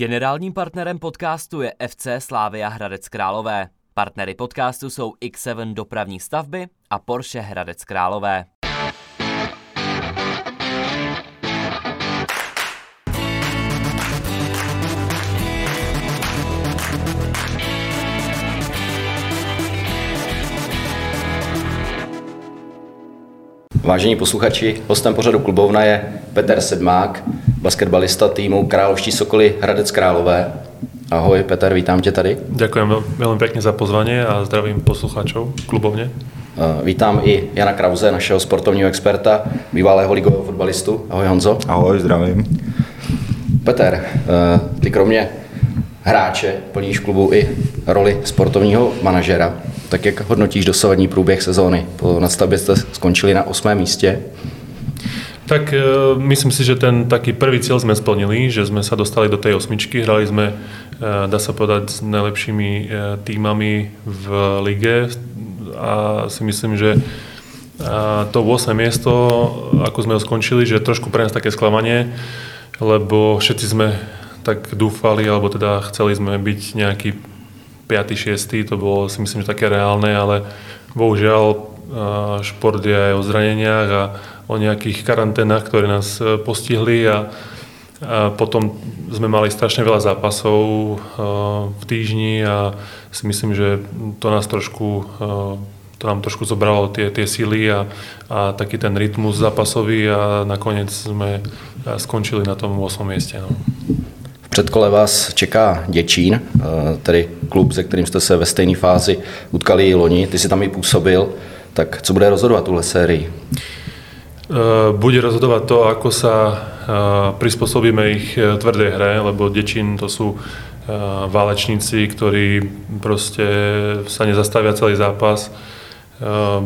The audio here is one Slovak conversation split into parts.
Generálním partnerem podcastu je FC Slávia Hradec Králové. Partnery podcastu jsou X7 dopravní stavby a Porsche Hradec Králové. Vážení posluchači, hostem pořadu klubovna je Petr Sedmák, basketbalista týmu Královští Sokoly Hradec Králové. Ahoj Petr, vítám tě tady. Ďakujem veľmi pekne za pozvanie a zdravím poslucháčov klubovne. Vítám i Jana Krauze, našeho sportovního experta, bývalého ligového fotbalistu. Ahoj Honzo. Ahoj, zdravím. Petr, ty kromě hráče plníš klubu i roli sportovního manažera. Tak jak hodnotíš dosavadní průběh sezóny? Po nadstavbě jste skončili na osmém místě. Tak e, myslím si, že ten taký prvý cieľ sme splnili, že sme sa dostali do tej osmičky, hrali sme, e, dá sa povedať, s najlepšími e, týmami v lige a si myslím, že to 8. miesto, ako sme ho skončili, že trošku pre nás také sklamanie, lebo všetci sme tak dúfali, alebo teda chceli sme byť nejaký 5. 6. to bolo si myslím, že také reálne, ale bohužiaľ šport je aj o zraneniach a o nejakých karanténach, ktoré nás e, postihli a, a potom sme mali strašne veľa zápasov e, v týždni a si myslím, že to nás trošku e, to nám trošku zobralo tie, tie sily a, a taký ten rytmus zápasový a nakoniec sme skončili na tom 8. mieste. No předkole vás čeká Děčín, eh, tedy klub, se kterým jste se ve stejné fázi utkali i loni. Ty si tam i působil. Tak co bude rozhodovat tuhle sérii? Eh, bude rozhodovať to, ako sa eh, prispôsobíme ich tvrdej hre, lebo Dečín to sú válečníci, ktorí proste sa nezastavia celý zápas.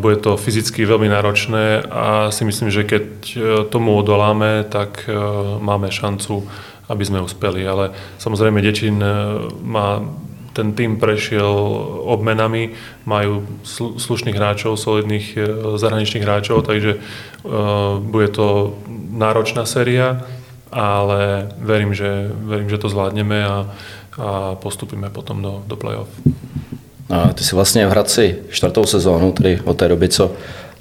Bude to fyzicky veľmi náročné a si myslím, že keď tomu odoláme, tak máme šancu aby sme uspeli. Ale samozrejme Dečín e, má ten tým prešiel obmenami, majú slušných hráčov, solidných e, zahraničných hráčov, takže uh, bude to náročná séria, ale verím, že, verím, že to zvládneme a, a postupíme potom do, do play-off. A ty si vlastně v Hradci čtvrtou sezónu, tedy od té doby, co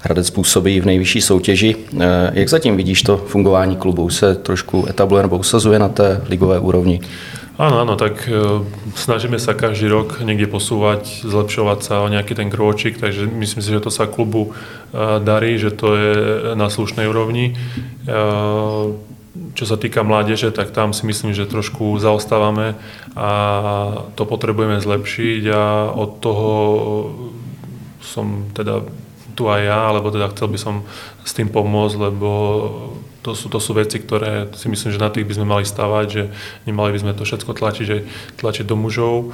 Hradec působí v nejvyšší soutěži. Eh, jak zatím vidíš to fungování klubu? Se trošku etabluje nebo usazuje na té ligové úrovni? Áno, áno, tak e, snažíme sa každý rok niekde posúvať, zlepšovať sa o nejaký ten krôčik, takže myslím si, že to sa klubu e, darí, že to je na slušnej úrovni. Čo sa týka mládeže, tak tam si myslím, že trošku zaostávame a to potrebujeme zlepšiť a od toho som teda tu aj ja, alebo teda chcel by som s tým pomôcť, lebo to sú, to sú veci, ktoré si myslím, že na tých by sme mali stavať, že nemali by sme to všetko tlačiť, že tlačiť do mužov,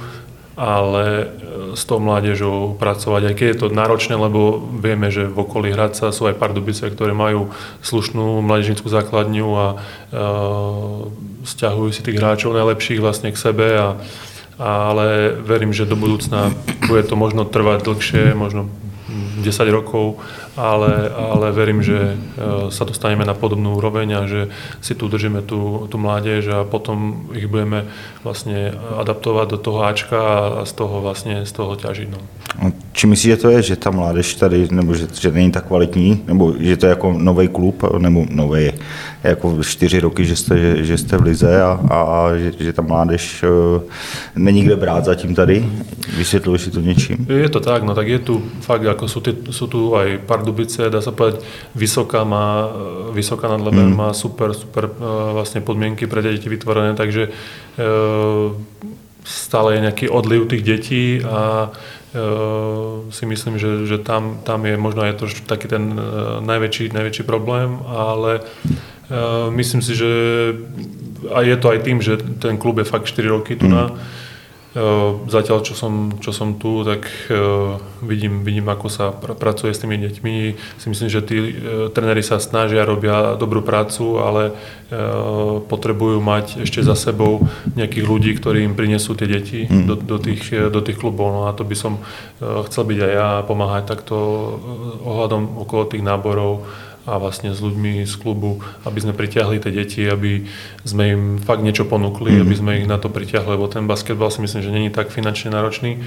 ale e, s tou mládežou pracovať, aj keď je to náročné, lebo vieme, že v okolí Hradca sú aj Pardubice, ktoré majú slušnú mládežnickú základňu a e, stiahujú si tých hráčov najlepších vlastne k sebe a, ale verím, že do budúcna bude to možno trvať dlhšie, možno 10 rokov, ale, ale verím, že e, sa dostaneme na podobnú úroveň a že si tu držíme tú, tú mládež a potom ich budeme vlastne adaptovať do toho Ačka a z toho vlastne z toho ťažiť. No. Či myslíš, že to je, že ta mládež tady, nebo že, že není tak kvalitní, nebo že to je jako nový klub, nebo nový, jako čtyři roky, že jste, že, že jste v lize a, a že, že ta mládež uh, není kde brát zatím tady? Vysvětluješ si to něčím? Je to tak, no tak je tu fakt, ako sú, tie, sú tu aj Pardubice, dá sa povedať, Vysoká má, Vysoká nad Lebem mm. má super, super uh, vlastne podmienky pre deti vytvorené, takže uh, stále je nejaký odliv tých detí a Uh, si myslím, že, že tam, tam je možno aj to taký ten uh, najväčší, najväčší problém, ale uh, myslím si, že a je to aj tým, že ten klub je fakt 4 roky tu mm. Na Zatiaľ, čo som, čo som tu, tak vidím, vidím, ako sa pr- pracuje s tými deťmi. Si myslím, že tí tréneri sa snažia, robia dobrú prácu, ale potrebujú mať ešte za sebou nejakých ľudí, ktorí im prinesú tie deti mm. do, do, tých, do tých klubov. No a to by som chcel byť aj ja, pomáhať takto ohľadom okolo tých náborov a vlastne s ľuďmi z klubu, aby sme pritiahli tie deti, aby sme im fakt niečo ponúkli, mm. aby sme ich na to pritiahli, lebo ten basketbal si myslím, že není tak finančne náročný e,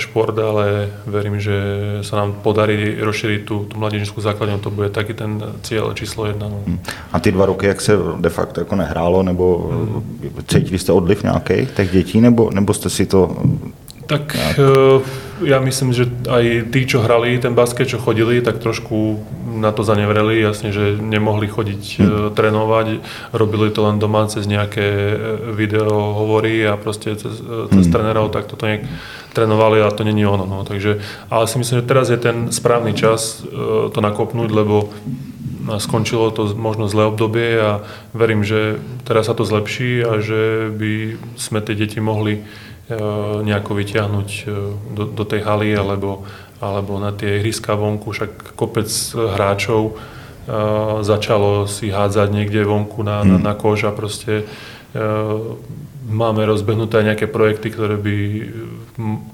šport, ale verím, že sa nám podarí rozšíriť tú, tú mladížnickú základňu, to bude taký ten cieľ číslo jedna. No. Mm. A ty dva roky, jak se de facto jako nehrálo, nebo mm. cítili jste odliv nějaký těch dětí, nebo, nebo jste si to tak uh, ja myslím, že aj tí, čo hrali ten basket, čo chodili, tak trošku na to zanevreli. Jasne, že nemohli chodiť uh, trénovať, robili to len doma cez nejaké e, video hovory a proste cez, cez hmm. trénerov, tak toto nejak trénovali a to není ono. No. Takže, ale si myslím, že teraz je ten správny čas to nakopnúť, lebo skončilo to možno zlé obdobie a verím, že teraz sa to zlepší a že by sme tie deti mohli nejako vyťahnuť e, do, do tej haly alebo, alebo na tie ihriska vonku, však kopec hráčov uh, začalo si hádzať niekde vonku na, na, na kož a proste máme rozbehnuté nejaké projekty, ktoré by,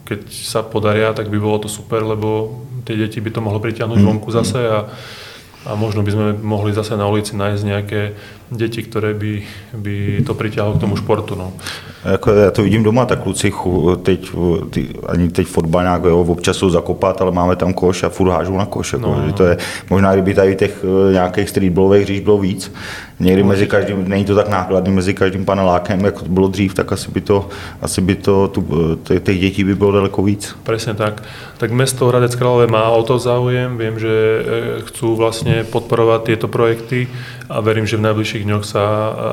keď sa podaria, tak by bolo to super, lebo tie deti by to mohlo pritiahnuť vonku zase a, a možno by sme mohli zase na ulici nájsť nejaké deti, ktoré by, by to pritiahlo k tomu športu. No. Jako já to vidím doma, tak kluci teď, ty, ani teď fotbal nějak, jo, občas jsou zakopat, ale máme tam koš a furt hážou na koš. Jako, no. že to je, možná kdyby tady těch eh, nějakých streetballových hříš bylo víc, někdy mezi každým, není to tak nákladný, mezi každým panelákem, jak to bylo dřív, tak asi by to, asi by to tu, eh, těch dětí by bylo daleko víc. Presne tak. Tak mesto Hradec Králové má o to záujem, viem, že eh, chcú vlastne podporovať tieto projekty a verím, že v najbližších dňoch sa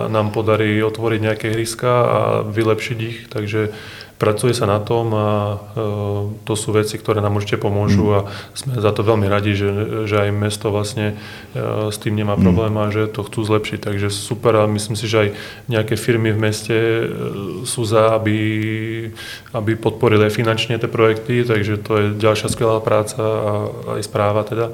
nám podarí otvoriť nejaké hryska a vylepšiť ich, takže pracuje sa na tom a e, to sú veci, ktoré nám určite pomôžu mm. a sme za to veľmi radi, že, že aj mesto vlastne e, s tým nemá mm. problém a že to chcú zlepšiť. Takže super a myslím si, že aj nejaké firmy v meste e, sú za, aby, aby podporili finančne tie projekty, takže to je ďalšia skvelá práca a aj správa teda.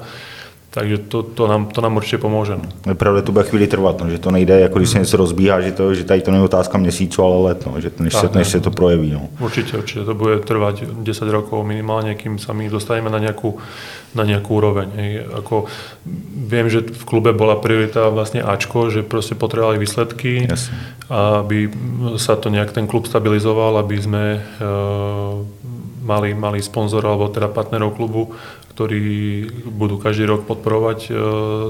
Takže to, to, nám, to nám určitě pomůže. No. Pravda, to bude chvíli trvat, no, že to nejde, jako když se něco rozbíhá, že, to, že tady to není otázka měsíců, ale let, no, že než, tak, se, než se to projeví. No. Určitě, určitě to bude trvat 10 rokov minimálně, kým sa my dostaneme na nějakou, na nějakou úroveň. Hej. Ako, viem, že v klube bola priorita vlastne Ačko, že proste potrebovali výsledky, yes. aby sa to nejak ten klub stabilizoval, aby sme uh, mali, mali sponzora alebo teda partnerov klubu, ktorí budú každý rok podporovať e,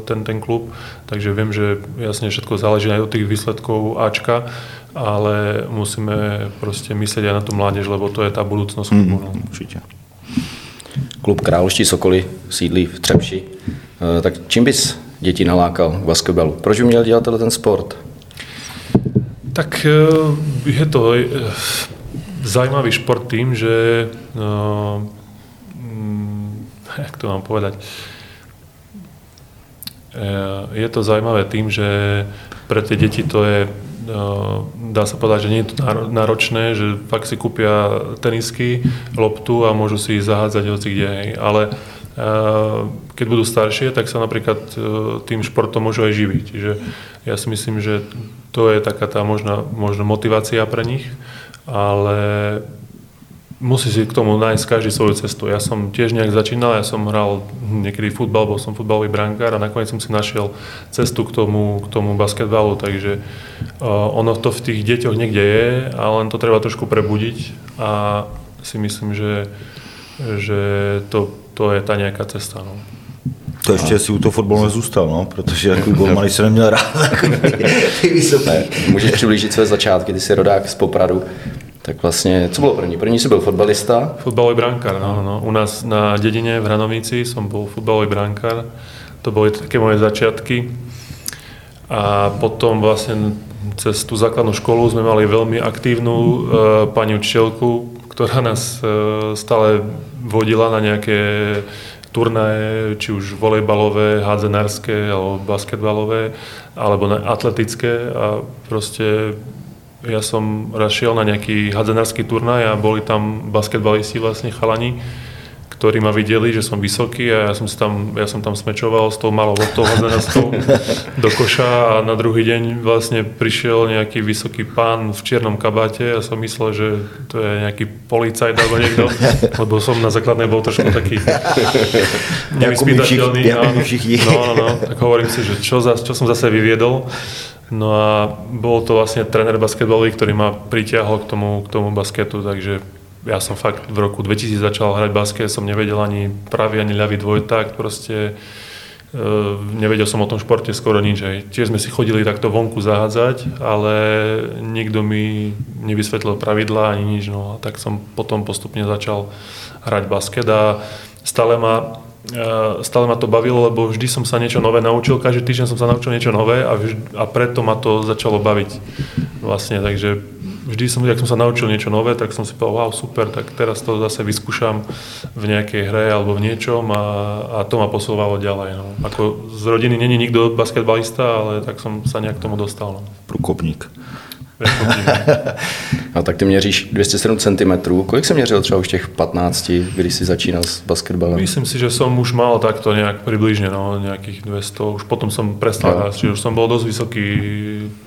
ten, ten klub. Takže viem, že jasne všetko záleží aj od tých výsledkov Ačka, ale musíme proste myslieť aj na tú mládež, lebo to je tá budúcnosť mhm, klubu. Mm, no. Určite. Klub Královští Sokoly sídlí v Třepši. E, tak čím bys děti nalákal k basketbalu? Proč by měl dělat ten sport? Tak e, je to zaujímavý šport tým, že jak to mám povedať, e, je to zaujímavé tým, že pre tie deti to je, e, dá sa povedať, že nie je to náročné, že fakt si kúpia tenisky, loptu a môžu si ich zahádzať hoci kde. Ale e, keď budú staršie, tak sa napríklad tým športom môžu aj živiť. Čiže ja si myslím, že to je taká tá možná, možná motivácia pre nich, ale musí si k tomu nájsť každý svoju cestu. Ja som tiež nejak začínal, ja som hral niekedy futbal, bol som futbalový brankár a nakoniec som si našiel cestu k tomu, k tomu basketbalu, takže uh, ono to v tých deťoch niekde je, ale len to treba trošku prebudiť a si myslím, že, že to, to je ta nějaká cesta. No. To ještě si u toho fotbalu nezůstal, no, protože jako golmany se neměl rád. Můžeš přiblížit své začátky, ty jsi rodák z Popradu. Tak vlastně, co bylo první? První si byl fotbalista? Fotbalový brankár, no, no. U nás na dedine v Hranovici som bol fotbalový brankár. To boli také moje začiatky. A potom vlastne cez tú základnú školu sme mali veľmi aktívnu uh, pani učiteľku, ktorá nás uh, stále vodila na nejaké turnaje, či už volejbalové, hádzenárske, alebo basketbalové, alebo atletické a proste ja som raz šiel na nejaký hadzenársky turnaj a boli tam basketbalisti vlastne chalani, ktorí ma videli, že som vysoký a ja som, tam, ja som tam smečoval s tou malou loptou hádzanastou do koša a na druhý deň vlastne prišiel nejaký vysoký pán v čiernom kabáte a som myslel, že to je nejaký policajt alebo niekto, lebo som na základnej bol trošku taký nevyspytateľný. No, no, no, tak hovorím si, že čo, za, čo som zase vyviedol. No a bol to vlastne tréner basketbalový, ktorý ma pritiahol k tomu, k tomu basketu, takže ja som fakt v roku 2000 začal hrať basket, som nevedel ani pravý, ani ľavý dvojtakt, proste e, nevedel som o tom športe skoro nič. Hej. Tiež sme si chodili takto vonku zahádzať, ale nikto mi nevysvetlil pravidlá ani nič, no a tak som potom postupne začal hrať basket a stále ma stále ma to bavilo, lebo vždy som sa niečo nové naučil, každý týždeň som sa naučil niečo nové a, vždy, a preto ma to začalo baviť vlastne, takže vždy som, ak som sa naučil niečo nové, tak som si povedal, wow, super, tak teraz to zase vyskúšam v nejakej hre alebo v niečom a, a to ma posúvalo ďalej. No. Ako z rodiny není nikto basketbalista, ale tak som sa nejak tomu dostal. No. A tak ty měříš 207 cm. Kolik jsem měřil třeba už těch 15, když si začínal s basketbalem? Myslím si, že som už mal takto nejak približne, no, nejakých 200. Už potom som prestal hrať, čiže už som bol dosť vysoký.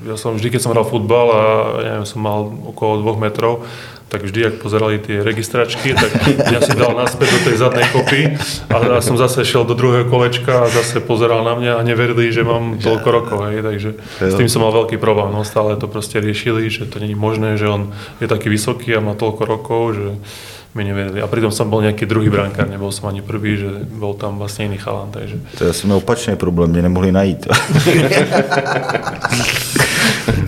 Ja som vždy, keď som hral futbal a ja neviem, som mal okolo 2 metrov, tak vždy, ak pozerali tie registračky, tak ja si dal naspäť do tej zadnej kopy a ja som zase šiel do druhého kolečka a zase pozeral na mňa a neverili, že mám toľko rokov. Hej, takže s tým som mal veľký problém. No, stále to proste riešili, že to nie je možné, že on je taký vysoký a má toľko rokov, že mi nevedeli. A pritom som bol nejaký druhý brankár, nebol som ani prvý, že bol tam vlastne iný chalan. Takže... To je asi opačný problém, mě nemohli najít.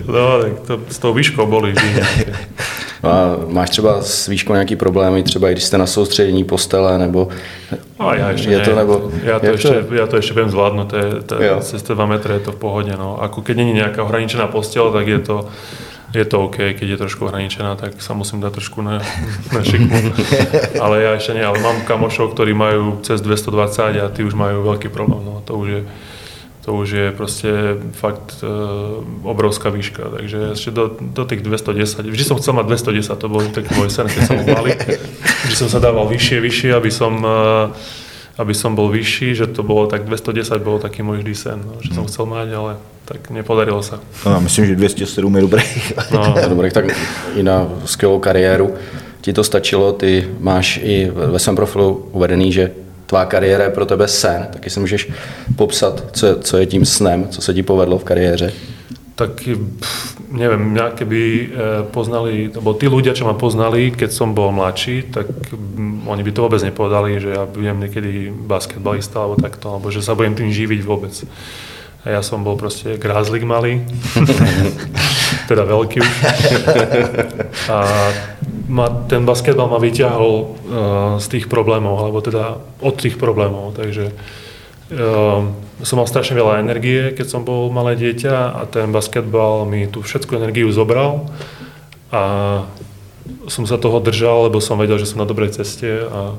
no, tak to, s tou výškou boli vždy nejaké. A máš třeba s výškou nějaký problémy, třeba i když jste na soustředění postele, nebo a ja ešte je to, nebo, ja, to ešte, to? ja to ešte viem to, cez 2 metre je to v pohode. No. Ako keď není nejaká ohraničená postel, tak je to, je to OK, keď je trošku ohraničená, tak sa musím dať trošku na, na šikmu. Ale ja ešte nie, ale mám kamošov, ktorí majú cez 220 a tí už majú veľký problém. No. To už je, to už je proste fakt e, obrovská výška. Takže ešte do, do tých 210, vždy som chcel mať 210, to bol taký môj sen, keď som mali. Vždy som sa dával vyššie, vyššie, aby som, e, aby som bol vyšší, že to bolo tak 210 bolo taký môj vždy sen, no, že som hmm. chcel mať, ale tak nepodarilo sa. No, myslím, že 207 je dobré. No. dobré, tak i na skvělou kariéru ti to stačilo, ty máš i ve svém profilu uvedený, že tvá kariéra je pro tebe sen, taky si můžeš popsat, co je, co je tím snem, co se ti povedlo v kariéře? Tak neviem, mňa keby e, poznali, lebo tí ľudia, čo ma poznali, keď som bol mladší, tak oni by to vôbec nepovedali, že ja budem niekedy basketbalista alebo takto, alebo že sa budem tým živiť vôbec. A ja som bol proste grázlik malý, teda veľký už. A ma, ten basketbal ma vyťahol uh, z tých problémov, alebo teda od tých problémov, takže uh, som mal strašne veľa energie, keď som bol malé dieťa a ten basketbal mi tú všetku energiu zobral a som sa toho držal, lebo som vedel, že som na dobrej ceste a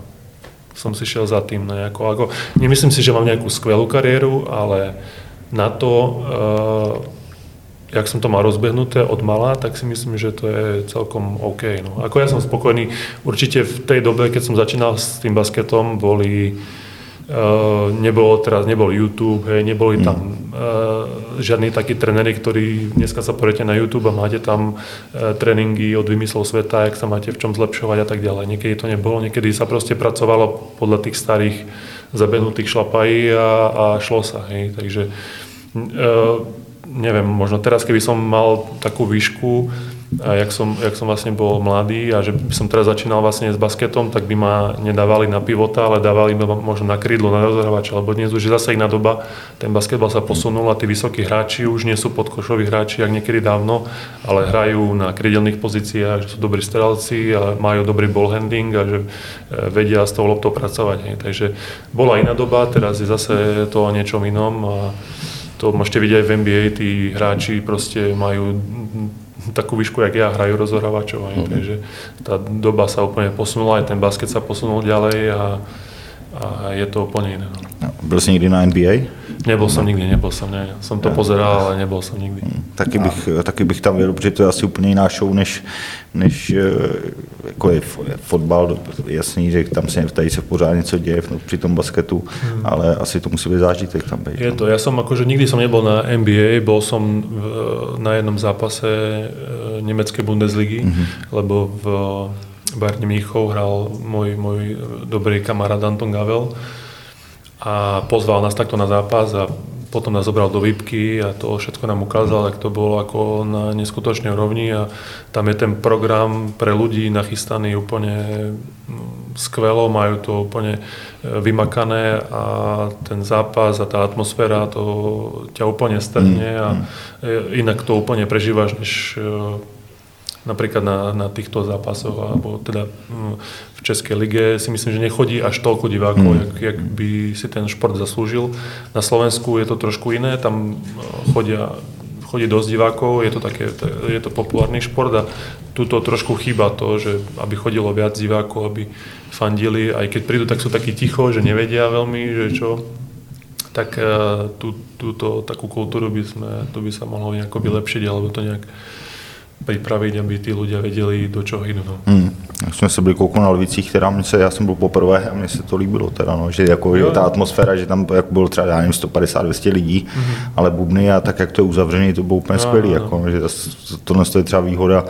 som si šiel za tým nejako. Ako, nemyslím si, že mám nejakú skvelú kariéru, ale na to uh, jak som to mal rozbehnuté od mala, tak si myslím, že to je celkom OK. No. Ako ja som spokojný, určite v tej dobe, keď som začínal s tým basketom, boli Uh, nebolo teraz, nebol YouTube, hej, neboli tam uh, žiadni takí tréneri, ktorí dneska sa poriete na YouTube a máte tam uh, tréningy od vymyslov sveta, jak sa máte v čom zlepšovať a tak ďalej. Niekedy to nebolo, niekedy sa proste pracovalo podľa tých starých zabehnutých šlapají a, a šlo sa. Hej. Takže uh, neviem, možno teraz, keby som mal takú výšku, a jak som, jak som vlastne bol mladý a že by som teraz začínal vlastne s basketom, tak by ma nedávali na pivota, ale dávali ma možno na krídlo, na rozhrávača, lebo dnes už je zase iná doba, ten basketbal sa posunul a tí vysokí hráči už nie sú podkošoví hráči, jak niekedy dávno, ale hrajú na krídelných pozíciách, že sú dobrí strelci a majú dobrý ball handling a že e, vedia s tou loptou pracovať. Takže bola iná doba, teraz je zase to o niečom inom a to môžete vidieť aj v NBA, tí hráči proste majú takú výšku, jak ja, hrajú rozohrávačov. Mm-hmm. Takže tá doba sa úplne posunula, aj ten basket sa posunul ďalej a, a je to úplne iné. No. Byl jsi někdy na NBA? Nebol som nikdy, nebol som, ne. Som to pozeral, ale nebol som nikdy. Taky bych, taky bych tam věděl, protože to je asi úplně jiná show, než, než eh, jako je fo- je fotbal. Jasný, že tam se tady se pořád něco děje no, při tom basketu, Hmm. ale asi to musí být zážitek tam být. Je to, ja som akože nikdy som nebol na NBA, bol som v, na jednom zápase e, nemeckej Bundesligy, mm-hmm. lebo v Bayern Mníchov hral môj, môj dobrý kamarát Anton Gavel a pozval nás takto na zápas a potom nás zobral do výpky a to všetko nám ukázal, ak to bolo ako na neskutočnej úrovni a tam je ten program pre ľudí nachystaný úplne mm, skvelo, majú to úplne e, vymakané a ten zápas a tá atmosféra to ťa úplne strhne a e, inak to úplne prežívaš, než e, napríklad na, na týchto zápasoch, alebo teda mm, v Českej lige si myslím, že nechodí až toľko divákov, mm. jak, jak by si ten šport zaslúžil. Na Slovensku je to trošku iné, tam e, chodia chodí dosť divákov, je to, také, je to populárny šport a tuto trošku chýba to, že aby chodilo viac divákov, aby fandili, aj keď prídu, tak sú takí ticho, že nevedia veľmi, že čo, tak e, tú, túto takú kultúru by sme, to by sa mohlo nejako vylepšiť, alebo to nejak připravit, aby ty ľudia věděli, do čeho jdou. No. Hmm. Jak jsme se byli kouknout na Lvicích, teda mě se, já jsem byl poprvé a mně se to líbilo, teda, no, že jako jo. ta atmosféra, že tam jako bylo třeba, já nevím, 150-200 lidí, mm-hmm. ale bubny a tak, jak to je uzavřený, to bylo úplně no, skvělé. No, jako, že tohle je třeba výhoda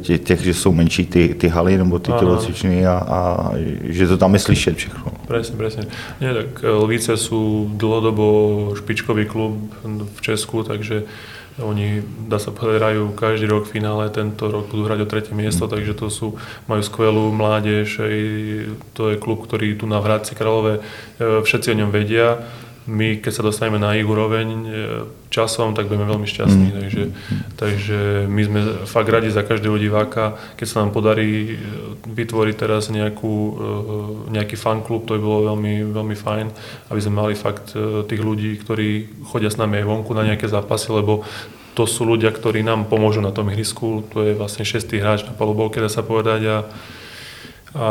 těch, těch, že jsou menší ty, ty haly nebo ty tělocvičny a, a, že to tam je slyšet všechno. Presne, presne. Nie, tak Lvice sú dlhodobo špičkový klub v Česku, takže oni, dá sa povedať, hrajú každý rok v finále, tento rok budú hrať o tretie miesto, mm. takže to sú, majú skvelú mládež, to je klub, ktorý tu na Hradci Králové, všetci o ňom vedia. My, keď sa dostaneme na ich úroveň časom, tak budeme veľmi šťastní. Mm. Takže, takže my sme fakt radi za každého diváka. Keď sa nám podarí vytvoriť teraz nejakú, nejaký fanklub, to by bolo veľmi, veľmi fajn, aby sme mali fakt tých ľudí, ktorí chodia s nami aj vonku na nejaké zápasy, lebo to sú ľudia, ktorí nám pomôžu na tom ihrisku. To je vlastne šestý hráč na palubovke, dá sa povedať. A, a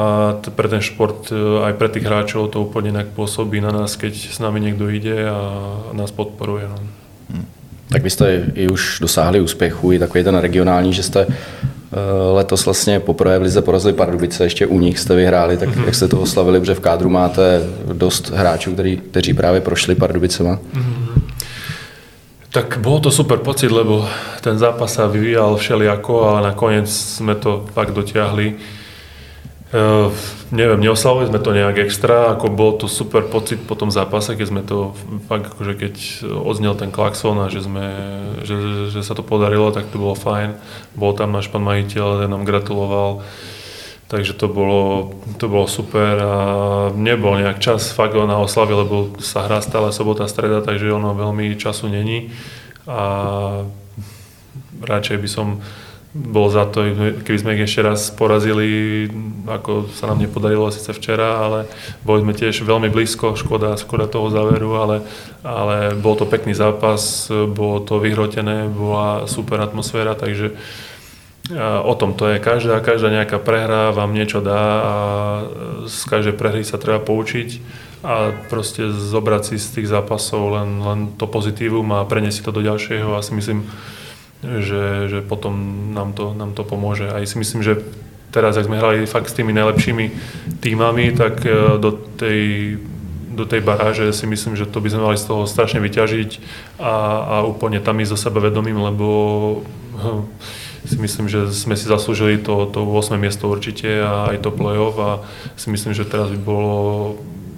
pre ten šport, aj pre tých hráčov to úplne inak pôsobí na nás, keď s nami niekto ide a nás podporuje. No. Hmm. Tak vy jste i už dosáhli úspěchu, i takový ten regionální, že jste letos vlastně poprvé v Lize porazili Pardubice, ještě u nich jste vyhráli, tak mm-hmm. jak jste to oslavili, protože v kádru máte dost hráčů, který, kteří právě prošli Pardubicema. Mm-hmm. Tak bol to super pocit, lebo ten zápas sa vyvíjal všelijako, ale nakoniec sme to fakt dotiahli. Uh, neviem, neoslavovali sme to nejak extra, ako bol to super pocit po tom zápase, keď sme to fakt, akože keď odznel ten klakson a že, sme, že, že sa to podarilo, tak to bolo fajn. Bol tam náš pán majiteľ, ten nám gratuloval. Takže to bolo, to bolo super a nebol nejak čas fakt na oslavy, lebo sa hrá stále sobota, streda, takže ono veľmi času není. A radšej by som bol za to, keby sme ich ešte raz porazili, ako sa nám nepodarilo síce včera, ale boli sme tiež veľmi blízko, škoda, škoda toho záveru, ale, ale bol to pekný zápas, bolo to vyhrotené, bola super atmosféra, takže o tom to je. Každá, každá nejaká prehra vám niečo dá a z každej prehry sa treba poučiť a proste zobrať si z tých zápasov len, len to pozitívum a preniesť to do ďalšieho a si myslím, že, že potom nám to, nám to pomôže. A si myslím, že teraz, ak sme hrali fakt s tými najlepšími týmami, tak e, do tej, do tej baráže si myslím, že to by sme mali z toho strašne vyťažiť a, a úplne tam ísť zo sebavedomím, lebo hm, si myslím, že sme si zaslúžili to, to 8. miesto určite a aj to play-off a si myslím, že teraz by bolo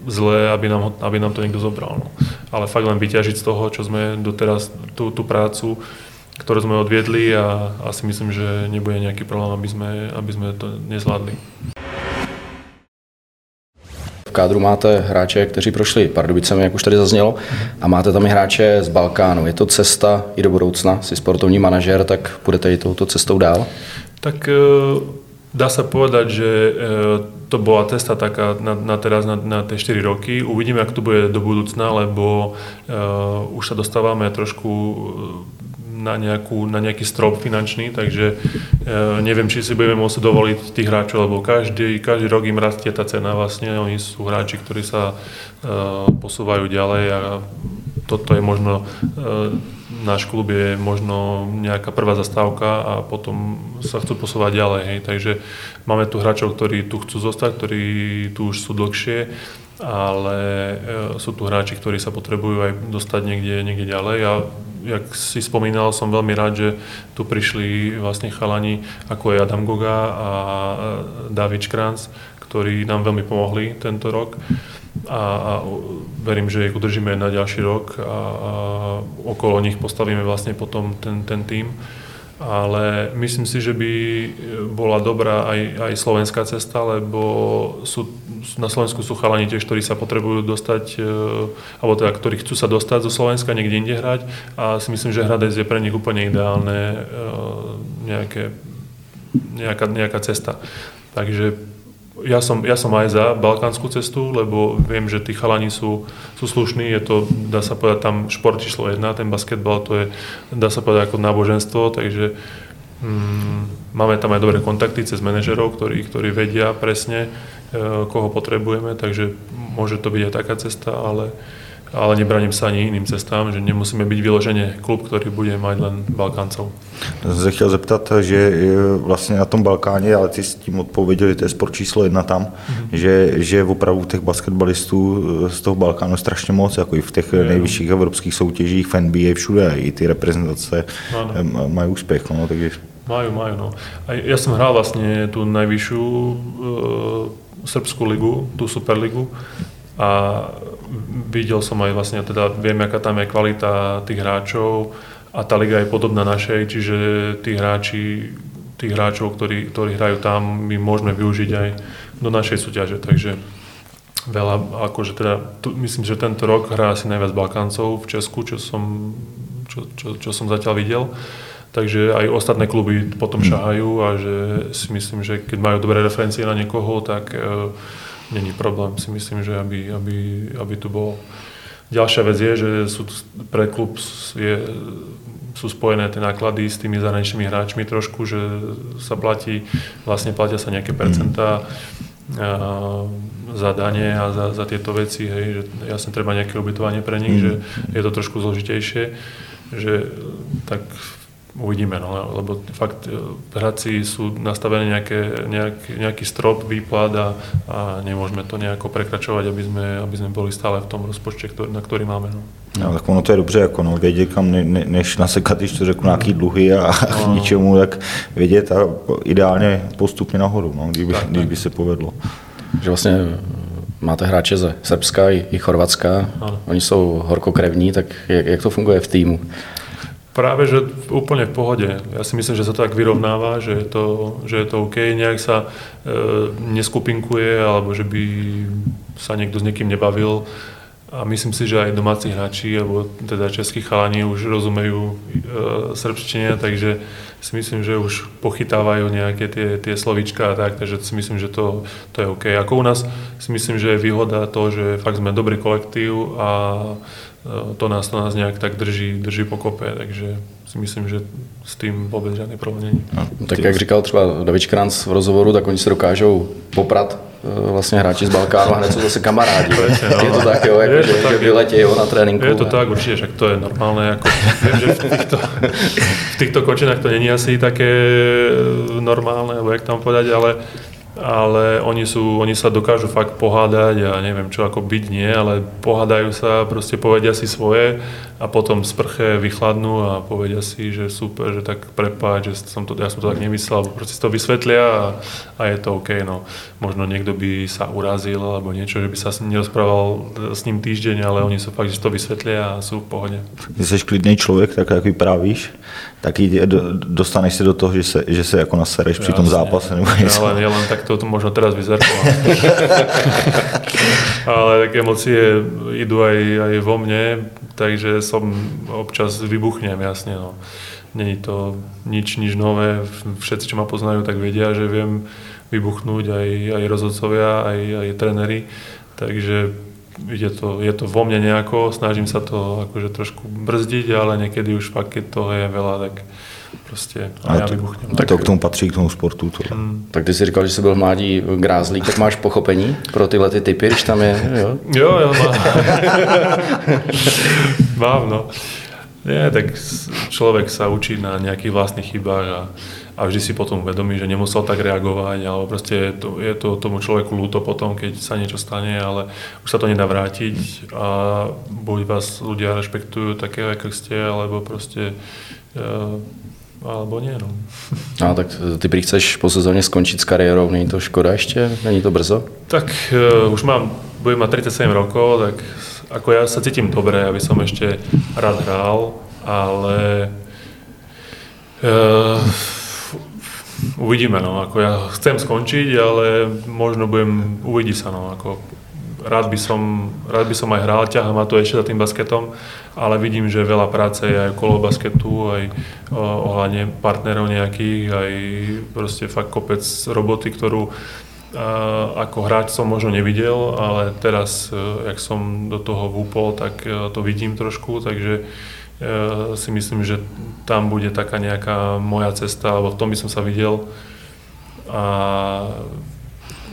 zlé, aby nám, aby nám to niekto zobral. No. Ale fakt len vyťažiť z toho, čo sme doteraz, tú, tú prácu, ktoré sme odviedli a asi myslím, že nebude nejaký problém, aby sme, aby sme to nezvládli. V kádru máte hráče, kteří prošli Pardubicemi, jak už tady zaznělo, a máte tam i hráče z Balkánu. Je to cesta i do budoucna? Si sportovní manažer, tak budete i touto cestou dál? Tak dá sa povedať, že to bola cesta taká na, na teraz, na, na tie 4 roky. Uvidíme, ak to bude do budúcna, lebo uh, už sa dostávame trošku na, nejakú, na nejaký strop finančný, takže e, neviem, či si budeme môcť dovoliť tých hráčov, lebo každý, každý rok im rastie tá cena vlastne. Oni sú hráči, ktorí sa e, posúvajú ďalej a toto je možno, e, náš klub je možno nejaká prvá zastávka a potom sa chcú posúvať ďalej. Hej. Takže máme tu hráčov, ktorí tu chcú zostať, ktorí tu už sú dlhšie, ale e, sú tu hráči, ktorí sa potrebujú aj dostať niekde, niekde ďalej a jak si spomínal, som veľmi rád, že tu prišli vlastne chalani, ako je Adam Goga a David Škranc, ktorí nám veľmi pomohli tento rok a, a verím, že ich udržíme na ďalší rok a, a okolo nich postavíme vlastne potom ten, ten tým ale myslím si, že by bola dobrá aj, aj slovenská cesta, lebo sú, na Slovensku sú chalani tiež, ktorí sa potrebujú dostať, e, alebo teda, ktorí chcú sa dostať zo Slovenska, niekde inde hrať a si myslím, že Hradec je pre nich úplne ideálne e, nejaké, nejaká, nejaká cesta. Takže ja som, ja som aj za balkánsku cestu, lebo viem, že tí chalani sú, sú slušní, je to, dá sa povedať, tam šport číslo jedna, ten basketbal, to je, dá sa povedať, ako náboženstvo, takže mm, máme tam aj dobré kontakty cez manažerov, ktorí, ktorí vedia presne, e, koho potrebujeme, takže môže to byť aj taká cesta, ale ale nebraním sa ani iným cestám, že nemusíme byť vyložene klub, ktorý bude mať len Balkáncov. Jsem se chtěl zeptat, že vlastně na tom Balkáně, ale ty s tím odpověděl, že to je sport číslo jedna tam, mm-hmm. že, že opravdu těch basketbalistů z toho Balkánu strašně moc, jako i v těch je, nejvyšších evropských soutěžích, v NBA, všude, i ty reprezentace no, mají úspěch. No, takže... Majú, majú. No. A ja som hral vlastne tú najvyššiu e, srbskú ligu, tú Superligu a videl som aj vlastne, teda viem, aká tam je kvalita tých hráčov a tá liga je podobná našej, čiže tí hráči, tých hráčov, ktorí, ktorí hrajú tam, my môžeme využiť aj do našej súťaže, takže veľa, akože teda, tu, myslím, že tento rok hrá asi najviac Balkáncov v Česku, čo som, čo, čo, čo som zatiaľ videl. Takže aj ostatné kluby potom mm. šahajú a že si myslím, že keď majú dobré referencie na niekoho, tak e, není problém si myslím, že aby, aby, aby tu bol. Ďalšia vec je, že sú pre klub je, sú spojené tie náklady s tými zahraničnými hráčmi trošku, že sa platí, vlastne platia sa nejaké percentá za dane a za, za tieto veci, hej, že jasne treba nejaké ubytovanie pre nich, že je to trošku zložitejšie, že tak Uvidíme, no, lebo fakt e, hráci sú nastavené nejaké, nejaký, nejaký strop, výplat a, a nemôžeme to nejako prekračovať, aby sme, aby sme boli stále v tom rozpočte, ktorý, na ktorý máme. No. No, tak ono to je dobře, jako no, vědět kam, ne, ne, než nasekat, když to řeknu, nějaký dluhy a no. k ničemu, tak vědět a ideálně postupně nahoru, no, kdyby, tak, kdyby se povedlo. Že vlastně máte hráče ze Srbska i, i Chorvatska, ano. oni jsou horkokrevní, tak jak, jak to funguje v týmu? Práve, že úplne v pohode. Ja si myslím, že sa to tak vyrovnáva, že je to, že je to OK. Nejak sa e, neskupinkuje, alebo že by sa niekto s niekým nebavil. A myslím si, že aj domáci hráči, alebo teda českí chalani už rozumejú e, srbštine, takže si myslím, že už pochytávajú nejaké tie, tie slovíčka a tak, takže si myslím, že to, to je OK. Ako u nás si myslím, že je výhoda to, že fakt sme dobrý kolektív a to nás, to nás nejak tak drží, drží pokope, takže si myslím, že s tím vůbec žádný problém není. No, tak jak říkal třeba David Škranc v rozhovoru, tak oni se dokážou poprat eh, vlastně hráči z Balkánu a hned jsou zase kamarádi. Presne, no. Je to tak, jo, jako, je že, to tak, že vyletí jo, na tréninku. Je to tak, určitě, však to je normálne. Jako, viem, že v týchto, v týchto kočinách to není asi také eh, normálne, alebo jak tam povedať, ale ale oni, sú, oni sa dokážu fakt pohádať a neviem čo ako byť nie, ale pohádajú sa, proste povedia si svoje a potom z prche vychladnú a povedia si, že super, že tak prepáč, že som to, ja som to tak nemyslel, alebo proste si to vysvetlia a, a je to OK. No. Možno niekto by sa urazil alebo niečo, že by sa s ním nerozprával s ním týždeň, ale oni sú fakt, že to vysvetlia a sú v pohode. Ty jsi klidný člověk, tak jak vyprávíš, tak dostaneš se do toho, že se, že se jako nasereš při tom zápase. Nebo ja, len, ja len tak to možno teraz vyzerá. Ale tak emócie idú aj, aj vo mne, takže som občas vybuchnem, jasne. No. Není to nič, nič nové, všetci, čo ma poznajú, tak vedia, že viem vybuchnúť aj, aj rozhodcovia, aj, aj trenery, takže je to, je to vo mne nejako, snažím sa to akože trošku brzdiť, ale niekedy už fakt, keď toho je veľa, tak proste a ja vybuchnem. Tak to k tomu patří, k tomu sportu. To. Hmm. Tak ty si říkal, že jsi byl mládí grázlík, tak máš pochopení pro tyhle ty typy, když tam je, jo? Jo, jo, mám. mám, no. Nie, tak človek sa učí na nejakých vlastných chybách a, a vždy si potom uvedomí, že nemusel tak reagovať, alebo proste je to, je to tomu človeku ľúto potom, keď sa niečo stane, ale už sa to nedá vrátiť a buď vás ľudia rešpektujú také, ako ste, alebo proste uh, alebo nie. No. A tak ty prý chceš po sezóne skončiť s kariérou, není to škoda ešte? Není to brzo? Tak uh, už mám, budem mať 37 rokov, tak ako ja sa cítim dobre, aby som ešte rád hral, ale uh, uvidíme, no, ako ja chcem skončiť, ale možno budem, uvidí sa, no, ako rád by som, rád by som aj hral, ťahám ma to ešte za tým basketom, ale vidím, že veľa práce je aj okolo basketu, aj ohľadne partnerov nejakých, aj proste fakt kopec roboty, ktorú ako hráč som možno nevidel, ale teraz, e, jak som do toho vúpol, tak e, to vidím trošku, takže e, si myslím, že tam bude taká nejaká moja cesta, alebo v tom by som sa videl. A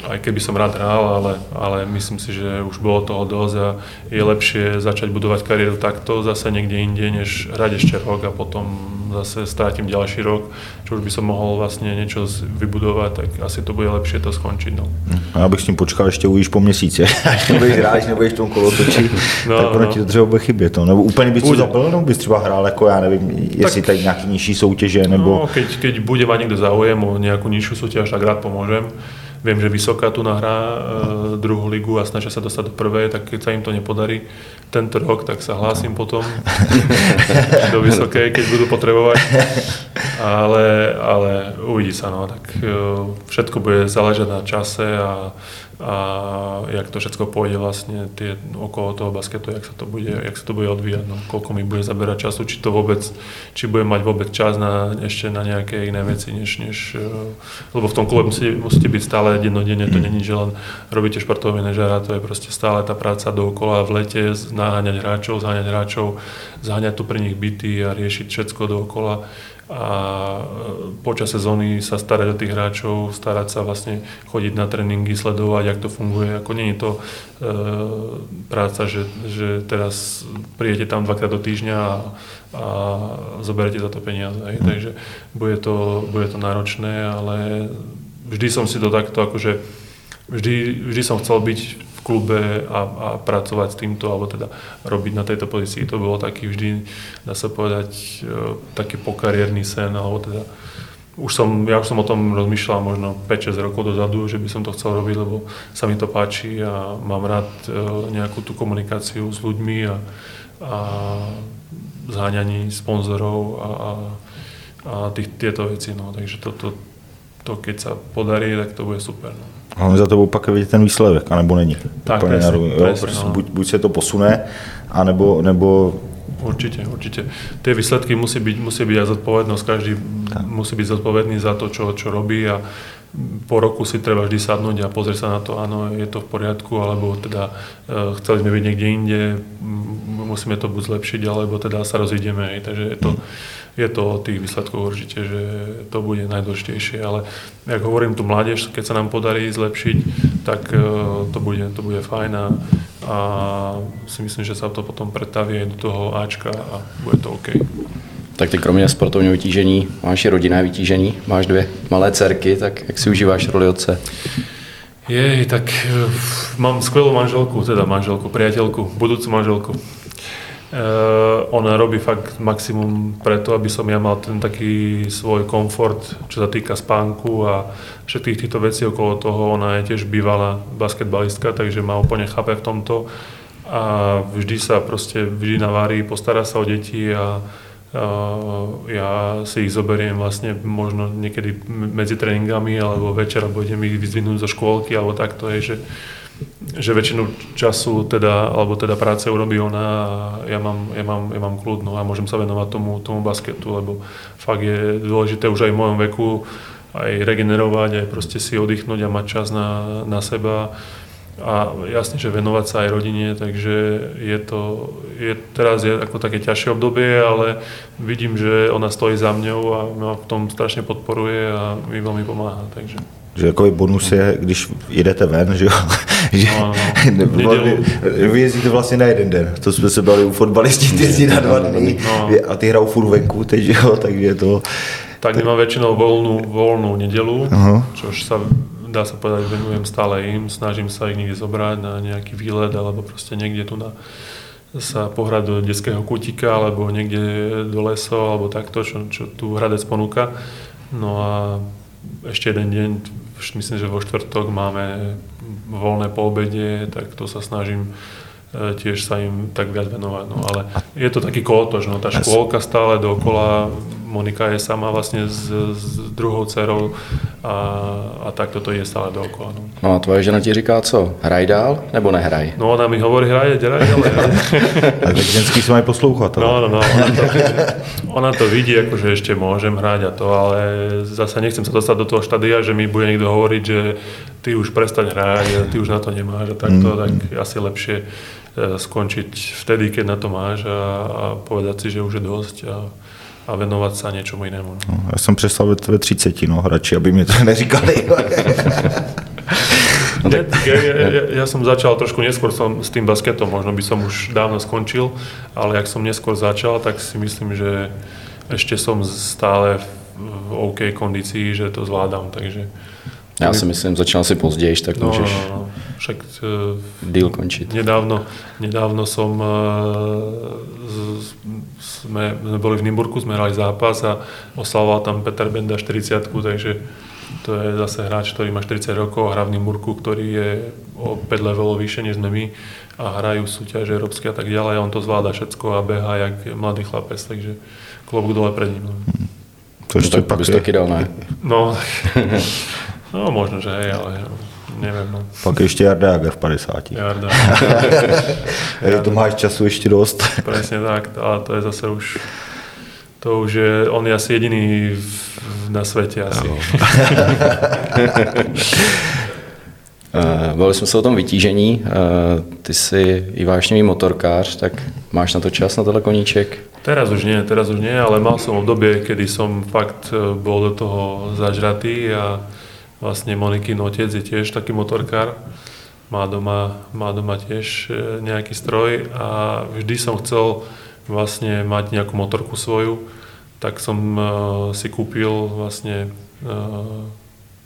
aj keby som rád hral, ale, ale myslím si, že už bolo toho dosť a je lepšie začať budovať kariéru takto zase niekde inde, než hrať ešte rok a potom zase strátim ďalší rok, čo už by som mohol vlastne niečo vybudovať, tak asi to bude lepšie to skončiť. No. A já bych s tím počkal, ještě uvidíš po měsíci. Až nebudeš hrát, nebudeš v tom kolotočí, no, tak ono no. ti to třeba bude chybět. No. Nebo úplně bys to zapil, nebo bys třeba hrál jako, já nevím, jestli tak, tady nějaký nižší soutěže, nebo... No, keď, keď bude mať niekto záujem o nejakú nižšiu súťaž, tak rád pomôžem. Viem, že Vysoká tu nahrá e, druhú ligu a snažia sa dostať do prvej, tak keď sa im to nepodarí tento rok, tak sa hlásim potom do Vysokej, keď budú potrebovať. Ale, ale uvidí sa, no. Tak e, všetko bude záležať na čase a a jak to všetko pôjde vlastne tie, okolo toho basketu, jak sa to bude, jak sa to bude odvíjať, no, koľko mi bude zaberať času, či to vôbec, či budem mať vôbec čas na, ešte na nejaké iné veci, než, než eh, lebo v tom klube musíte, musíte byť stále dennodenne, to není, že len robíte športového manažera, to je proste stále tá práca dookola v lete, naháňať hráčov, zháňať hráčov, zháňať tu pre nich byty a riešiť všetko dookola a e, počas sezóny sa starať o tých hráčov, starať sa vlastne chodiť na tréningy, sledovať, jak to funguje. Ako nie je to e, práca, že, že teraz prídete tam dvakrát do týždňa a, a zoberete za to peniaze. Hej. Mm. Takže bude to, bude to náročné, ale vždy som si to takto akože vždy, vždy som chcel byť v klube a, a pracovať s týmto, alebo teda robiť na tejto pozícii. To bolo taký vždy, dá sa povedať, e, taký pokariérny sen, alebo teda už som, ja už som o tom rozmýšľal možno 5-6 rokov dozadu, že by som to chcel robiť, lebo sa mi to páči a mám rád e, nejakú tú komunikáciu s ľuďmi a, a zháňaní sponzorov a, a, a tých, tieto veci. No. Takže to, to, to, keď sa podarí, tak to bude super. No. Hlavně za tebou pak vidět ten výsledek, anebo není. Tak, presne, jo, presne, no. buď, buď se to posune, anebo, nebo Určite, určite. Tie výsledky musí byť, musí byť aj zodpovednosť, každý tak. musí byť zodpovedný za to, čo, čo robí a po roku si treba vždy sadnúť a pozrieť sa na to, áno, je to v poriadku, alebo teda e, chceli sme byť niekde inde, musíme to buď zlepšiť, alebo teda sa rozídeme. Takže je to, mm je to o tých výsledkoch určite, že to bude najdôležitejšie, ale ako hovorím, tu mládež, keď sa nám podarí zlepšiť, tak e, to bude, to bude fajn a, a si myslím, že sa to potom pretaví do toho Ačka a bude to OK. Tak ty kromě sportovního vytížení máš i rodinné vytížení, máš dvě malé dcerky, tak jak si užíváš roli otce? Jej, tak e, mám skvelú manželku, teda manželku, priateľku, budúcu manželku. Uh, ona robí fakt maximum preto, aby som ja mal ten taký svoj komfort, čo sa týka spánku a všetkých týchto vecí okolo toho. Ona je tiež bývalá basketbalistka, takže ma úplne chápe v tomto a vždy sa proste, vždy navári, postará sa o deti a Uh, ja si ich zoberiem vlastne možno niekedy medzi tréningami alebo večer, alebo idem ich vyzvinúť zo škôlky alebo takto je, že že väčšinu času teda, alebo teda práce urobí ona a ja mám, ja mám, ja mám kľud no a môžem sa venovať tomu, tomu basketu, lebo fakt je dôležité už aj v mojom veku aj regenerovať, aj proste si oddychnúť a mať čas na, na seba a jasne, že venovať sa aj rodine, takže je to, je, teraz je ako také ťažšie obdobie, ale vidím, že ona stojí za mňou a ma v tom strašne podporuje a mi veľmi pomáha, takže. Že takový bonus je, když jedete ven, že jo? Že, No, no. vy, vy jezdíte vlastně na jeden den, to jsme se bavili u fotbalistí, ty jezdí na dva dny No. a ty hrajou furt venku teď, jo, takže to, Tak nemám väčšinou voľnú, voľnú nedelu, Aha. čož sa dá sa povedať, venujem stále im, snažím sa ich niekde zobrať na nejaký výlet alebo proste niekde tu na sa pohrať do detského kútika alebo niekde do lesov alebo takto, čo, čo tu Hradec ponúka. No a ešte jeden deň, myslím, že vo štvrtok máme voľné po obede, tak to sa snažím e, tiež sa im tak viac venovať. No, ale je to taký kolotoč, no, tá škôlka stále dokola, Monika je sama vlastne s, s druhou dcerou a, a tak toto je stále dookola. No. No a tvoje žena ti říká co? Hraj dál nebo nehraj? no ona mi hovorí, hraj, hraj, ale tak ženský jsou mají poslouchat. ale- No, no, no, ona to, ona to vidí, ako, že ešte môžem hrať a to, ale zase nechcem sa dostať do toho štadia, že mi bude niekto hovoriť, že ty už prestaň hrať, ty už na to nemáš a takto, tak asi lepšie e, skončiť vtedy, keď na to máš a, a povedať si, že už je dosť a, a venovať sa niečomu inému. No. No, já jsem přestal ve, ve 30, no, radši, aby mi to neříkali. Ja, ja, ja, ja, som začal trošku neskôr som s tým basketom, možno by som už dávno skončil, ale ak som neskôr začal, tak si myslím, že ešte som stále v, v OK kondícii, že to zvládam, takže Já si myslím, začal si později, tak no, můžeš no, no, však e, deal končit. nedávno, nedávno som, e, z, sme, sme boli v Nimburku, sme hrali zápas a oslavoval tam Peter Benda 40 takže to je zase hráč, ktorý má 40 rokov, hrá v Nimburku, ktorý je o 5 levelov vyššie než sme my a hrajú súťaže európske a tak ďalej a on to zvláda všetko a beha jak mladý chlapec, takže klobúk dole pred ním. No, To No, ještě tak pak je, taky dal, ne? no, no možno, že hej, ale neviem. No. pak ještě Jarda Jager v 50. Jarda, Ja. To máš času ještě dost. presne tak, ale to je zase už to už je, on je asi jediný v, na svete asi. Uh, bavili jsme se o tom vytížení. Uh, ty jsi i vášnivý motorkář, tak máš na to čas na tenhle koníček? Teraz už nie, teraz už nie, ale mal som obdobie, kedy som fakt e, bol do toho zažratý a vlastne Monikin otec je tiež taký motorkár. Má doma, má doma tiež e, nejaký stroj a vždy som chcel vlastne mať nejakú motorku svoju, tak som e, si kúpil vlastne e,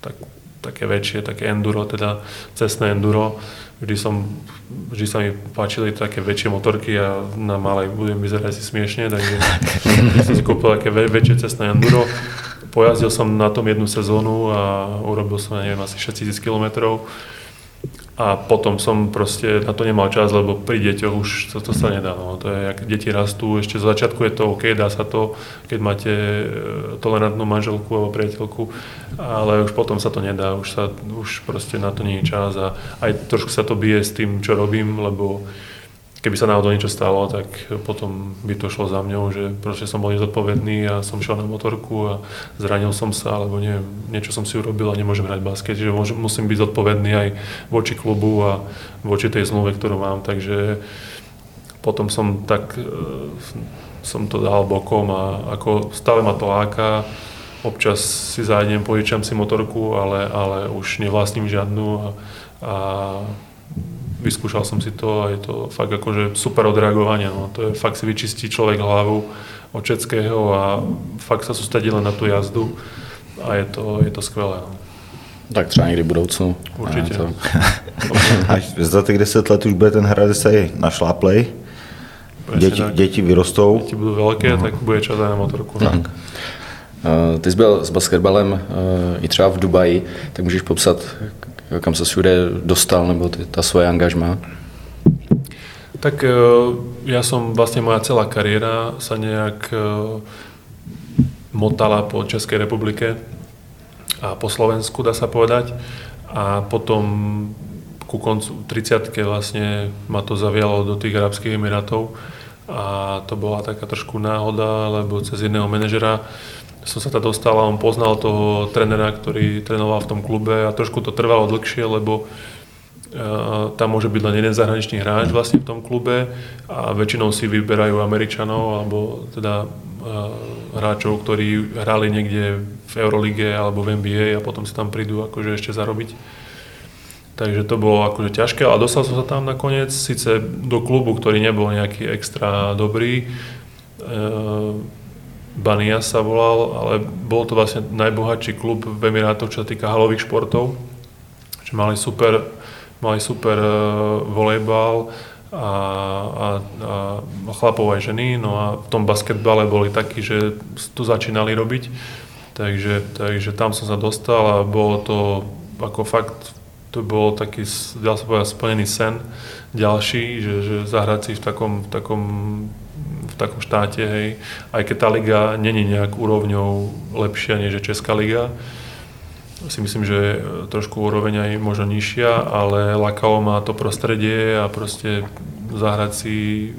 tak, také väčšie, také enduro, teda cestné enduro. Vždy, som, vždy sa mi páčili také väčšie motorky a na malej budem vyzerať si smiešne, takže som si kúpil také vä, väčšie cestné enduro. Pojazdil som na tom jednu sezónu a urobil som, neviem, asi 6000 km. A potom som proste na to nemal čas, lebo pri deťoch už to, to sa nedá. No. To je, jak deti rastú, ešte z začiatku je to OK, dá sa to, keď máte e, tolerantnú manželku alebo priateľku, ale už potom sa to nedá, už, sa, už proste na to nie je čas a aj trošku sa to bije s tým, čo robím, lebo keby sa náhodou niečo stalo, tak potom by to šlo za mňou, že proste som bol nezodpovedný a som šiel na motorku a zranil som sa, alebo neviem, niečo som si urobil a nemôžem hrať basket, čiže musím byť zodpovedný aj voči klubu a voči tej zmluve, ktorú mám, takže potom som tak, e, som to dal bokom a ako stále ma to láka, občas si zájdem, požičam si motorku, ale, ale už nevlastním žiadnu a, a vyskúšal som si to a je to fakt akože super odreagovanie. No. To je fakt si vyčistí človek hlavu od všetkého a fakt sa sústredí len na tú jazdu a je to, je to skvelé. No. Tak třeba někdy v budoucnu. Určitě. To, Až za těch 10 let už bude ten Hradec tady našláplej. Děti, tak. děti vyrostou. Keď budú veľké, tak bude čas na motorku. tak. Uh, ty jsi byl s basketbalem uh, i třeba v Dubaji, tak můžeš popsat, kam se všude dostal, nebo ty, ta svoje angažma? Tak e, ja som vlastne moja celá kariéra sa nejak e, motala po Českej republike a po Slovensku, dá sa povedať. A potom ku koncu 30 vlastne ma to zavialo do tých Arabských Emirátov a to bola taká trošku náhoda, lebo cez jedného manažera som sa tam dostal a on poznal toho trénera, ktorý trénoval v tom klube a trošku to trvalo dlhšie, lebo tam môže byť len jeden zahraničný hráč vlastne v tom klube a väčšinou si vyberajú Američanov alebo teda hráčov, ktorí hrali niekde v Eurolige alebo v NBA a potom si tam prídu akože ešte zarobiť. Takže to bolo akože ťažké, ale dostal som sa tam nakoniec, síce do klubu, ktorý nebol nejaký extra dobrý, Bania sa volal, ale bol to vlastne najbohatší klub v Emirátoch, čo sa týka halových športov. Že mali super, mali super uh, volejbal a, a, a chlapov aj ženy, no a v tom basketbale boli takí, že to začínali robiť. Takže, takže tam som sa dostal a bolo to ako fakt, to bol taký, dal sa povedať, splnený sen ďalší, že, že zahrať si v takom, v takom v takom štáte, hej, aj keď tá liga není nejak úrovňou lepšia než Česká liga, si myslím, že je trošku úroveň aj možno nižšia, ale lakalo má to prostredie a proste zahrať si e,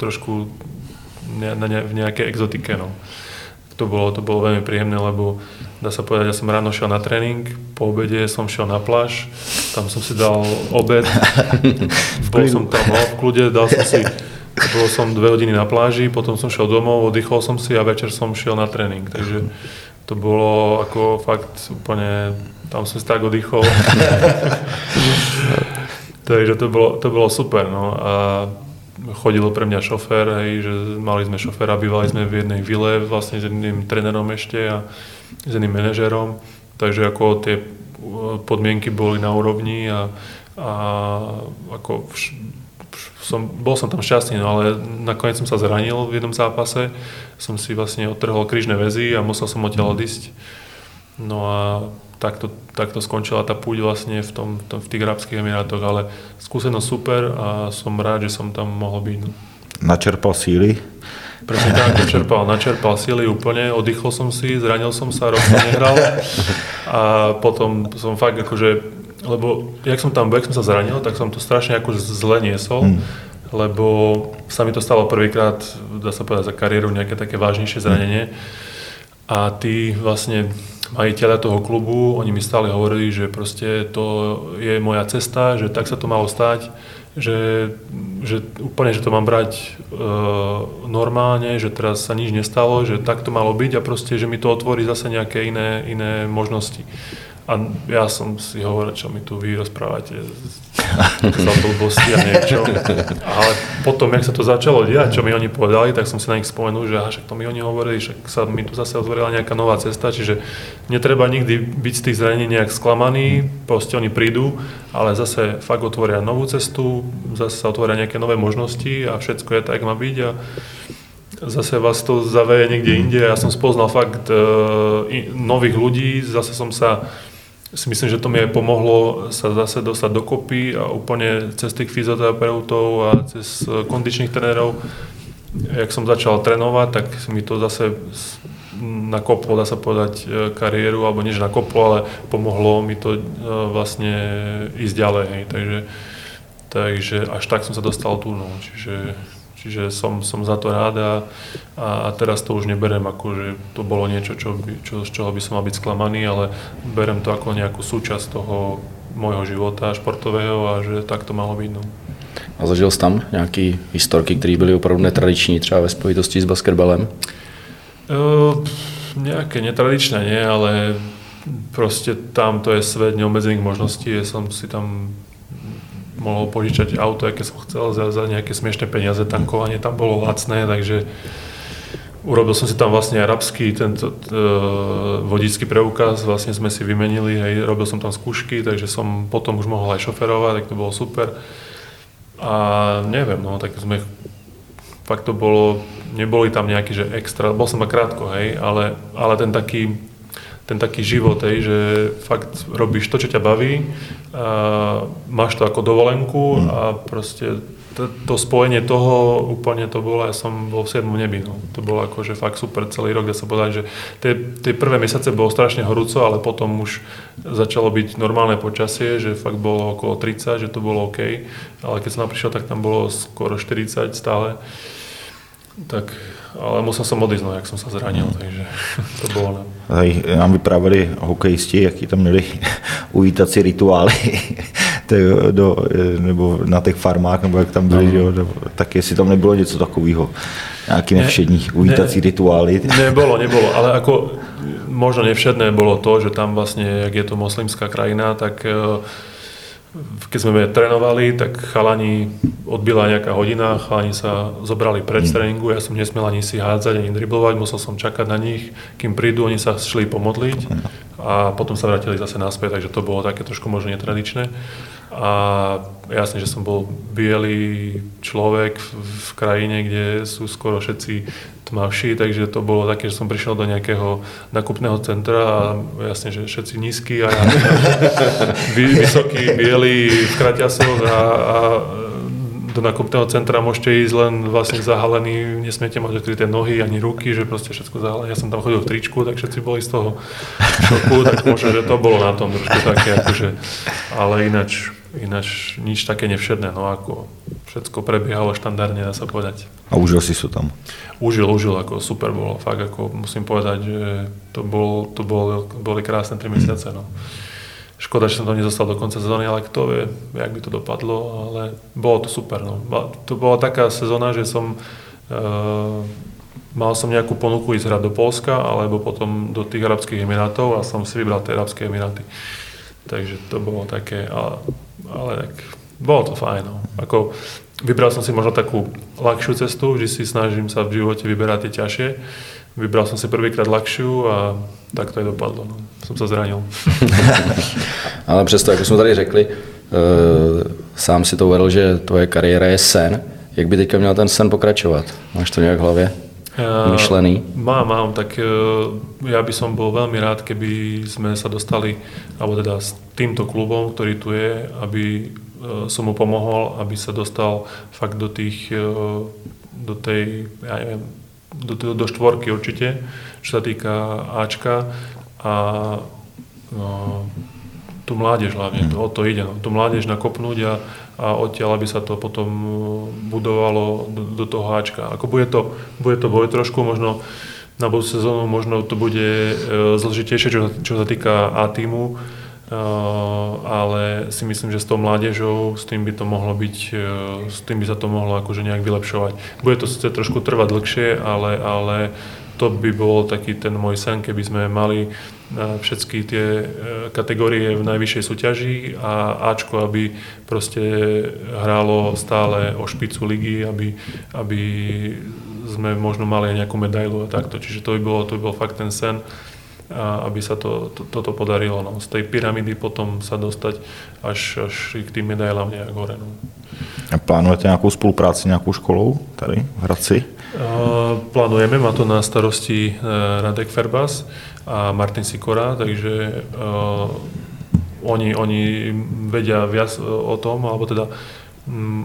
trošku ne, ne, v nejakej exotike. No. To bolo, to bolo veľmi príjemné, lebo dá sa povedať, ja som ráno šiel na tréning, po obede som šiel na pláž, tam som si dal obed, bol som tam no, v kľude, dal som si bol som dve hodiny na pláži, potom som šiel domov, oddychol som si a večer som šiel na tréning. Takže to bolo ako fakt úplne, tam som si tak oddychol. Takže to bolo, to bolo super. No. A chodilo pre mňa šofér, hej, že mali sme šoféra, bývali sme v jednej vile vlastne s jedným trénerom ešte a s jedným manažerom. Takže ako tie podmienky boli na úrovni a, a ako som, bol som tam šťastný, no ale nakoniec som sa zranil v jednom zápase. Som si vlastne odtrhol krížne väzy a musel som odtiaľ odísť. No a takto, takto skončila tá púť vlastne v, tom, v, tom, v tých Arabských Emirátoch, ale skúsenosť super a som rád, že som tam mohol byť. No. Načerpal síly? Presne tak, načerpal, načerpal síly úplne, oddychol som si, zranil som sa, rok som nehral a potom som fakt akože lebo jak som tam, jak som sa zranil, tak som to strašne ako zle niesol, mm. lebo sa mi to stalo prvýkrát, dá sa povedať, za kariéru nejaké také vážnejšie zranenie. A tí vlastne majiteľa toho klubu, oni mi stále hovorili, že proste to je moja cesta, že tak sa to malo stať, že, že úplne, že to mám brať e, normálne, že teraz sa nič nestalo, že tak to malo byť a proste, že mi to otvorí zase nejaké iné, iné možnosti. A ja som si hovoril, čo mi tu vy rozprávate za blbosti a niečo. Ale potom, jak sa to začalo diať, čo mi oni povedali, tak som si na nich spomenul, že však to mi oni hovorili, že sa mi tu zase otvorila nejaká nová cesta, čiže netreba nikdy byť z tých zranení nejak sklamaný, proste oni prídu, ale zase fakt otvoria novú cestu, zase sa otvoria nejaké nové možnosti a všetko je tak, má byť a zase vás to zaveje niekde inde. Ja som spoznal fakt uh, nových ľudí, zase som sa si myslím, že to mi aj pomohlo sa zase dostať dokopy a úplne cez tých fyzioterapeutov a cez kondičných trénerov, jak som začal trénovať, tak mi to zase nakoplo, dá sa povedať, e, kariéru, alebo než nakoplo, ale pomohlo mi to e, vlastne ísť ďalej. Hej. Takže, takže až tak som sa dostal tu. No. Čiže Čiže som, som za to rád a, a teraz to už neberem ako, že to bolo niečo, čo by, čo, z čoho by som mal byť sklamaný, ale berem to ako nejakú súčasť toho môjho života športového a že tak to malo byť. No. A zažil jsi tam nějaký historky, které byly opravdu netradiční, třeba ve spojitosti s basketbalem? Uh, nejaké netradičné nie, ale proste tam to je svet neobmedzených možností. Ja som si tam mohol požičať auto, aké som chcel, za, za nejaké smiešné peniaze, tankovanie tam bolo lacné, takže urobil som si tam vlastne arabský tento e, vodický preukaz, vlastne sme si vymenili, hej, robil som tam skúšky, takže som potom už mohol aj šoferovať, tak to bolo super. A neviem, no, tak sme, fakt to bolo, neboli tam nejaký, že extra, bol som ma krátko, hej, ale, ale ten taký ten taký život, hej, že fakt robíš to, čo ťa baví, a máš to ako dovolenku mm. a proste to, to spojenie toho úplne to bolo, ja som bol v 7. nebi, no. to bolo akože fakt super celý rok, dá sa povedať, že tie, tie prvé mesiace bolo strašne horúco, ale potom už začalo byť normálne počasie, že fakt bolo okolo 30, že to bolo OK, ale keď som prišiel, tak tam bolo skoro 40 stále, tak ale musel som odísť, no, jak som sa zranil, takže to bolo... Ne. Tady nám vyprávěli hokejisti, jaký tam měli uvítací rituály. do, nebo na těch farmách, nebo jak tam byli, no. jo, tak jestli tam nebylo něco takového, nějaký nevšední uvítací ne, rituály. Nebolo, nebolo, ale ako možno nevšedné bolo to, že tam vlastne, jak je to moslimská krajina, tak keď sme trénovali, tak chalani odbila nejaká hodina, chalani sa zobrali pred mm. tréningu, ja som nesmel ani si hádzať, ani driblovať, musel som čakať na nich, kým prídu, oni sa šli pomodliť a potom sa vrátili zase naspäť, takže to bolo také trošku možno netradičné. A jasne, že som bol biely človek v, v krajine, kde sú skoro všetci tmavší, takže to bolo také, že som prišiel do nejakého nakupného centra a jasne, že všetci nízky a ja vy, vysoký, biely, v kraťasoch a, a do nakupného centra môžete ísť len vlastne zahalený, nesmiete mať odkryté nohy ani ruky, že proste všetko zahalené. Ja som tam chodil v tričku, tak všetci boli z toho šoku, tak možno, že to bolo na tom trošku také, akože, ale ináč ináč nič také nevšedné, no ako všetko prebiehalo štandardne, dá sa povedať. A užil si sa tam? Užil, užil, ako super bolo, fakt ako musím povedať, že to, bol, to bol, boli krásne 3 mesiace, no. Škoda, že som tam nezostal do konca sezóny, ale kto vie, jak by to dopadlo, ale bolo to super, no. To bola taká sezóna, že som uh, mal som nejakú ponuku ísť hrať do Polska, alebo potom do tých Arabských Emirátov a som si vybral tie Arabské Emiráty. Takže to bolo také, ale ale tak bolo to fajn. No. Ako, vybral som si možno takú ľahšiu cestu, že si snažím sa v živote vyberať tie ťažšie. Vybral som si prvýkrát ľahšiu a tak to aj dopadlo. No. Som sa zranil. ale přesto, jako jsme tady řekli, e, sám si to uvedl, že tvoje kariéra je sen. Jak by teďka měl ten sen pokračovat? Máš to nějak v hlavě? Myšlený? Mám, mám, tak e, ja by som bol veľmi rád, keby sme sa dostali, alebo teda s týmto klubom, ktorý tu je, aby e, som mu pomohol, aby sa dostal fakt do tých, do tej, ja neviem, do, do, do štvorky určite, čo sa týka Ačka a no, tú mládež hlavne, to, o to ide, no, tú mládež nakopnúť a, a odtiaľ, aby sa to potom budovalo do, do toho háčka. Ako bude to, bude to boj trošku, možno na budúcu sezónu možno to bude e, zložitejšie, čo, čo sa týka A týmu, e, ale si myslím, že s tou mládežou, s tým by to mohlo byť, e, s tým by sa to mohlo akože nejak vylepšovať. Bude to sice trošku trvať dlhšie, ale, ale to by bol taký ten môj sen, keby sme mali všetky tie e, kategórie v najvyššej súťaži a Ačko, aby proste hrálo stále o špicu ligy, aby, aby sme možno mali aj nejakú medailu a takto. Čiže to by bolo, to by bol fakt ten sen, aby sa to, to, toto podarilo. No. Z tej pyramidy potom sa dostať až, až k tým medailám nejak hore. No. A plánujete nejakú spolupráci, nejakú školou tady v Hradci? Plánujeme, má to na starosti e, Radek Ferbas a Martin Sikora, takže uh, oni, oni vedia viac o tom, alebo teda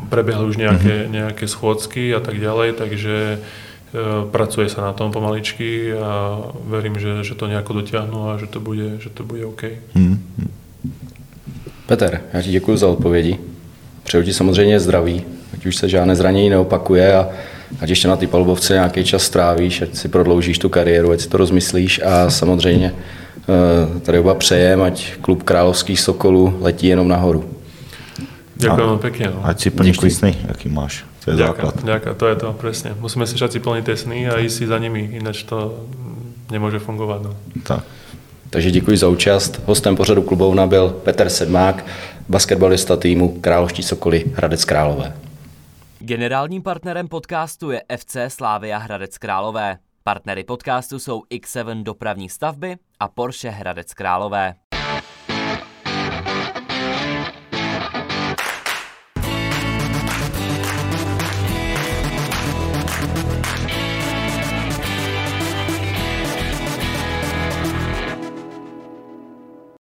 prebehli už nejaké, mm-hmm. nejaké schôdzky a tak ďalej, takže uh, pracuje sa na tom pomaličky a verím, že, že to nejako dotiahnu a že to bude, že to bude OK. Mm-hmm. Peter, já ti děkuji za odpovědi. Přeju ti samozřejmě zdraví, ať už se žádné zranění neopakuje a ať ještě na ty palubovce nějaký čas strávíš, ať si prodloužíš tu kariéru, ať si to rozmyslíš a samozřejmě eh, tady oba přejem, ať klub Královských Sokolů letí jenom nahoru. Ďakujem pekne. No. Ať si plníš ty sny, aký máš. To je ďakujem, základ. Ďakujem, to je to, presne. Musíme si všetci plniť tie sny a ísť si za nimi, ináč to nemôže fungovať. No. Tak. Takže děkuji za účast. Hostem pořadu klubovna byl Petr Sedmák, basketbalista týmu Královští Sokoly Hradec Králové. Generálním partnerem podcastu je FC Slávia Hradec Králové. Partnery podcastu jsou X7 dopravní stavby a Porsche Hradec Králové.